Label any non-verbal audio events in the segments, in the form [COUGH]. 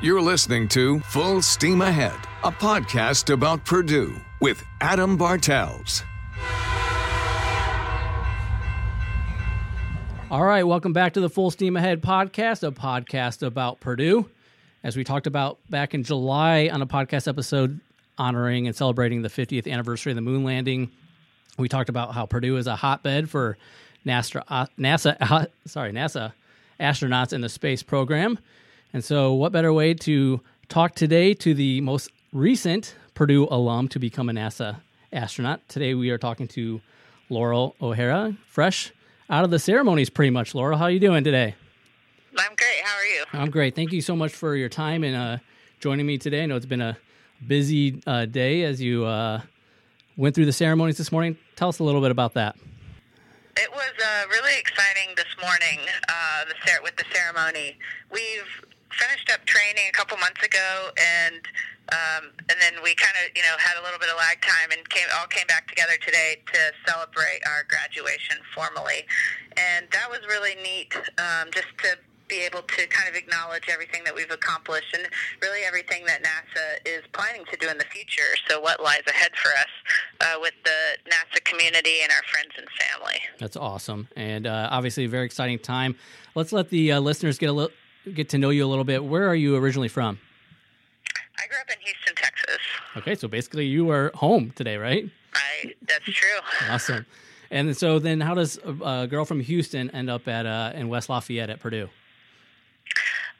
You're listening to Full Steam Ahead, a podcast about Purdue with Adam Bartels. All right, welcome back to the Full Steam Ahead podcast, a podcast about Purdue. As we talked about back in July on a podcast episode honoring and celebrating the 50th anniversary of the moon landing, we talked about how Purdue is a hotbed for NASA, uh, NASA [LAUGHS] sorry, NASA astronauts in the space program. And so, what better way to talk today to the most recent Purdue alum to become a NASA astronaut? Today, we are talking to Loral O'Hara, fresh out of the ceremonies, pretty much. Loral, how are you doing today? I'm great. How are you? I'm great. Thank you so much for your time and uh, joining me today. I know it's been a busy uh, day as you uh, went through the ceremonies this morning. Tell us a little bit about that. It was uh, really exciting this morning uh, the cer- with the ceremony. We've finished up training a couple months ago, and um, and then we kind of you know had a little bit of lag time and came all came back together today to celebrate our graduation formally, and that was really neat. Um, just to be able to kind of acknowledge everything that we've accomplished and really everything that NASA is planning to do in the future. So, what lies ahead for us uh, with the NASA community and our friends and family. That's awesome, and uh, obviously a very exciting time. Let's let the uh, listeners get a little get to know you a little bit. Where are you originally from? I grew up in Houston, Texas. Okay, so basically you are home today, right? I, that's true. [LAUGHS] awesome. And so then, how does a, girl from Houston end up at uh, in West Lafayette at Purdue?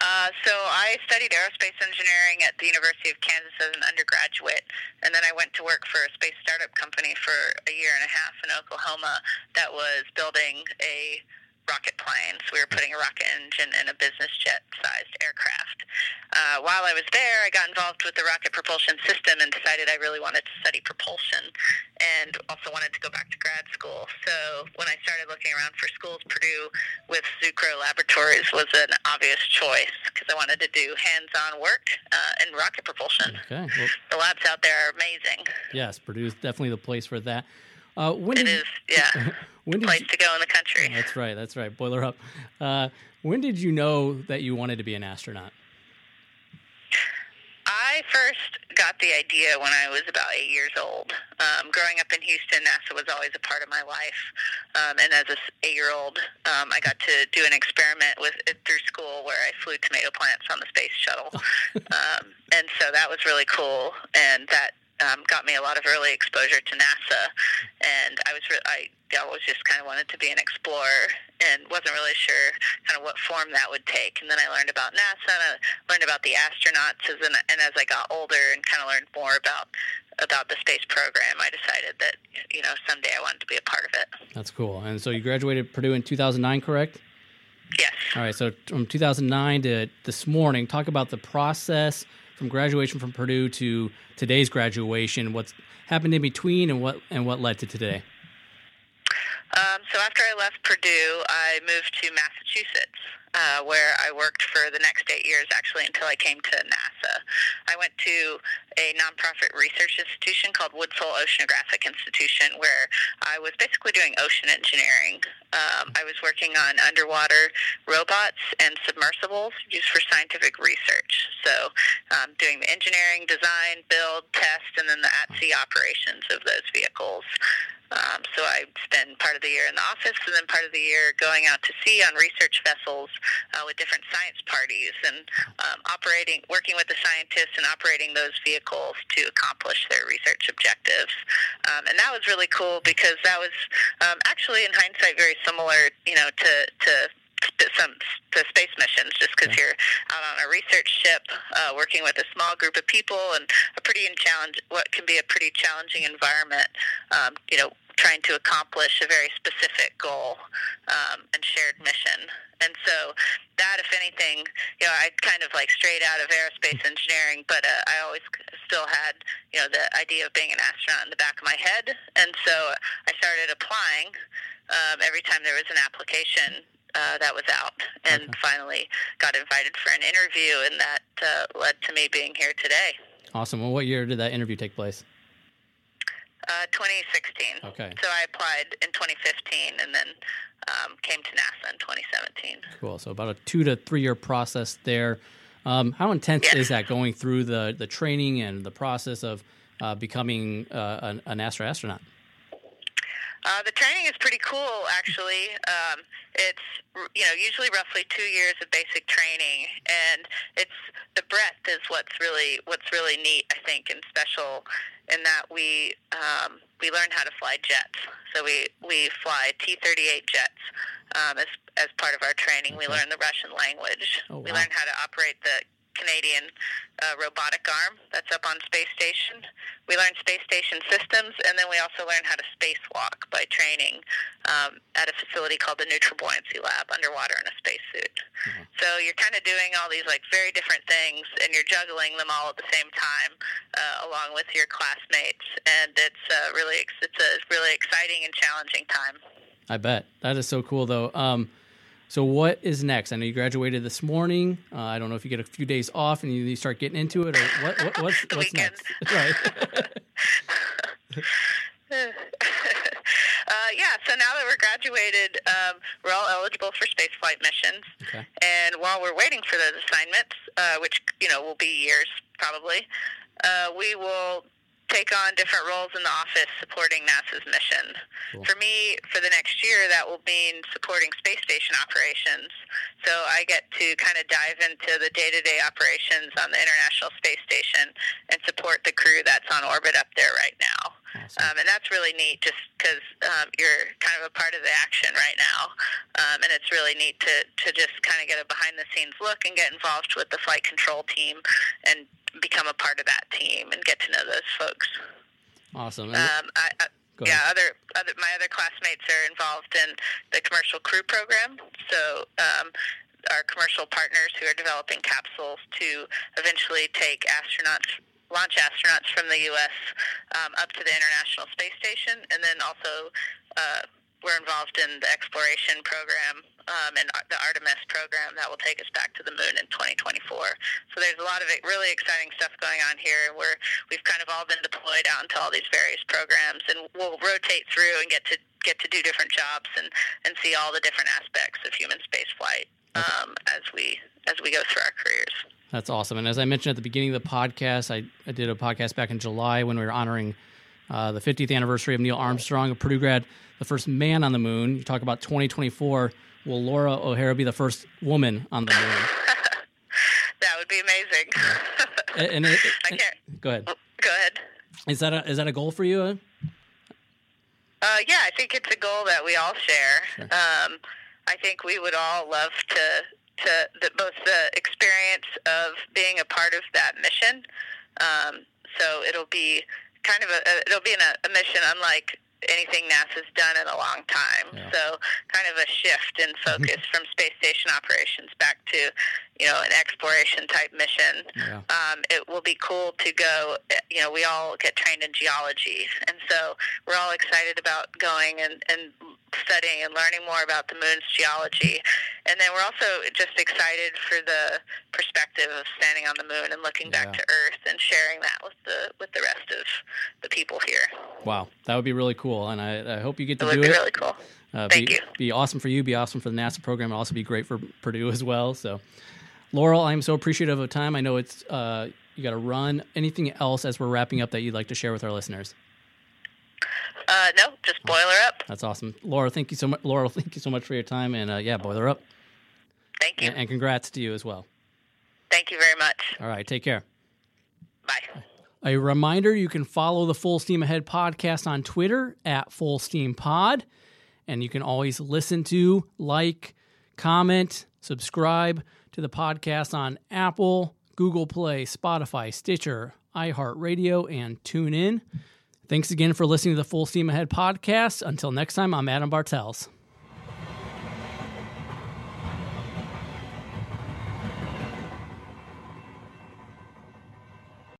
Uh, so I studied aerospace engineering at the University of Kansas as an undergraduate, and then I went to work for a space startup company for a year and a half in Oklahoma that was building a rocket planes. We were putting a rocket engine in a business jet sized aircraft. Uh, while I was there, I got involved with the rocket propulsion system and decided I really wanted to study propulsion and also wanted to go back to grad school. So when I started looking around for schools, Purdue with Zucrow Laboratories was an obvious choice because I wanted to do hands on work uh, in rocket propulsion. Okay. Well, the labs out there are amazing. Yes, Purdue is definitely the place for that. Uh, when it did, is, yeah. [LAUGHS] when did place you, to go in the country. That's right. That's right. Boiler up. Uh, when did you know that you wanted to be an astronaut? I first got the idea when I was about eight years old. Um, growing up in Houston, NASA was always a part of my life. Um, and as a eight-year-old, um, I got to do an experiment with through school where I flew tomato plants on the space shuttle. [LAUGHS] um, and so that was really cool, and that um, got me a lot of early exposure to NASA, and I was re- I always just kind of wanted to be an explorer and wasn't really sure kind of what form that would take. And then I learned about NASA and I learned about the astronauts, as an, and as I got older and kind of learned more about about the space program, I decided that you know someday I wanted to be a part of it. That's cool. And so you graduated Purdue in 2009, correct? Yes. All right. So from 2009 to this morning, talk about the process from graduation from Purdue to today's graduation. What's happened in between, and what and what led to today? Um, so after I left Purdue, I moved to Massachusetts, uh, where I worked for the next eight years, actually, until I came to NASA. I went to a nonprofit research institution called Woods Hole Oceanographic Institution, where I was basically doing ocean engineering. Um, I was working on underwater robots and submersibles used for scientific research. So, um, doing the engineering, design, build, test, and then the at sea operations of those vehicles. Um, so I of the year in the office and then part of the year going out to sea on research vessels uh, with different science parties and um, operating, working with the scientists and operating those vehicles to accomplish their research objectives. Um, and that was really cool because that was um, actually, in hindsight, very similar, you know, to to some to space missions just because you're out on a research ship uh, working with a small group of people and a pretty challenge what can be a pretty challenging environment um, you know trying to accomplish a very specific goal um, and shared mission and so that if anything you know i kind of like straight out of aerospace engineering but uh, i always still had you know the idea of being an astronaut in the back of my head and so i started applying um, every time there was an application uh, that was out, and okay. finally got invited for an interview, and that uh, led to me being here today. Awesome. Well, what year did that interview take place? Uh, 2016. Okay. So I applied in 2015, and then um, came to NASA in 2017. Cool. So about a two to three year process there. Um, how intense is that going through the the training and the process of uh, becoming uh, an, a NASA astronaut? Uh, the training is pretty cool, actually. Um, it's you know usually roughly two years of basic training, and it's the breadth is what's really what's really neat, I think, and special in that we um, we learn how to fly jets. So we we fly T-38 jets um, as as part of our training. Okay. We learn the Russian language. Oh, wow. We learn how to operate the Canadian uh, robotic arm that's up on space station. We learn space station systems, and then we also learn how to spacewalk by training um, at a facility called the Neutral Buoyancy Lab underwater in a spacesuit. Mm-hmm. So you're kind of doing all these like very different things, and you're juggling them all at the same time, uh, along with your classmates, and it's uh, really it's a really exciting and challenging time. I bet that is so cool, though. Um, so what is next? I know you graduated this morning. Uh, I don't know if you get a few days off and you, you start getting into it, or what, what, [LAUGHS] what's what's next? [LAUGHS] Right. [LAUGHS] Uh, yeah, so now that we're graduated, um, we're all eligible for spaceflight missions. Okay. And while we're waiting for those assignments, uh, which you know will be years probably, uh, we will take on different roles in the office supporting NASA's mission. Cool. For me, for the next year, that will mean supporting space station operations. So I get to kind of dive into the day to day operations on the International Space Station and support the crew that's on orbit up there right now. Awesome. Um, and that's really neat just because um, you're kind of a part of the action right now. Um, and it's really neat to, to just kind of get a behind the scenes look and get involved with the flight control team and become a part of that team and get to know those folks. Awesome. Um, I, I, yeah, other, other my other classmates are involved in the commercial crew program. So um, our commercial partners who are developing capsules to eventually take astronauts launch astronauts from the U.S. Um, up to the International Space Station, and then also uh, we're involved in the exploration program um, and the Artemis program that will take us back to the moon in 2024. So there's a lot of really exciting stuff going on here. We're we've kind of all been deployed out into all these various programs, and we'll rotate through and get to get to do different jobs and and see all the different aspects of human spaceflight um, as we as we go through our careers. That's awesome. And as I mentioned at the beginning of the podcast, I, I did a podcast back in July when we were honoring uh, the 50th anniversary of Neil Armstrong, a Purdue grad, the first man on the moon. You talk about 2024. Will Laura O'Hara be the first woman on the moon? [LAUGHS] that would be amazing. and, and [LAUGHS] it, I can't. Go ahead. Go ahead. Is that a, is that a goal for you? Uh, yeah, I think it's a goal that we all share. Sure. Um, I think we would all love to to the, both the experience of being a part of that mission. Um, so it'll be kind of a, it'll be a, a mission unlike anything NASA's done in a long time. Yeah. So kind of a shift in [LAUGHS] focus from space station operations back to, you know, an exploration type mission. Yeah. Um, it will be cool to go, you know, we all get trained in geology. And so we're all excited about going and, and studying and learning more about the moon's geology. And then we're also just excited for the perspective of standing on the moon and looking yeah. back to Earth and sharing that with the with the rest of the people here. Wow, that would be really cool, and I, I hope you get to do it do would be Really cool. Uh, Thank be, you. Be awesome for you. Be awesome for the NASA program. And also be great for Purdue as well. So, Loral, I'm so appreciative of time. I know it's uh, you got to run. Anything else as we're wrapping up that you'd like to share with our listeners? Uh, no, just boiler up. That's awesome, Laura. Thank you so much, Laura. [LAUGHS] Thank you so much for your time, and uh, yeah, boiler up. Thank you, and, and congrats to you as well. Thank you very much. All right, take care. Bye. A reminder you can follow the Full Steam Ahead podcast on Twitter at Full Steam Pod. And you can always listen to, like, comment, subscribe to the podcast on Apple, Google Play, Spotify, Stitcher, iHeartRadio, and TuneIn. Thanks again for listening to the Full Steam Ahead podcast. Until next time, I'm Adam Bartels.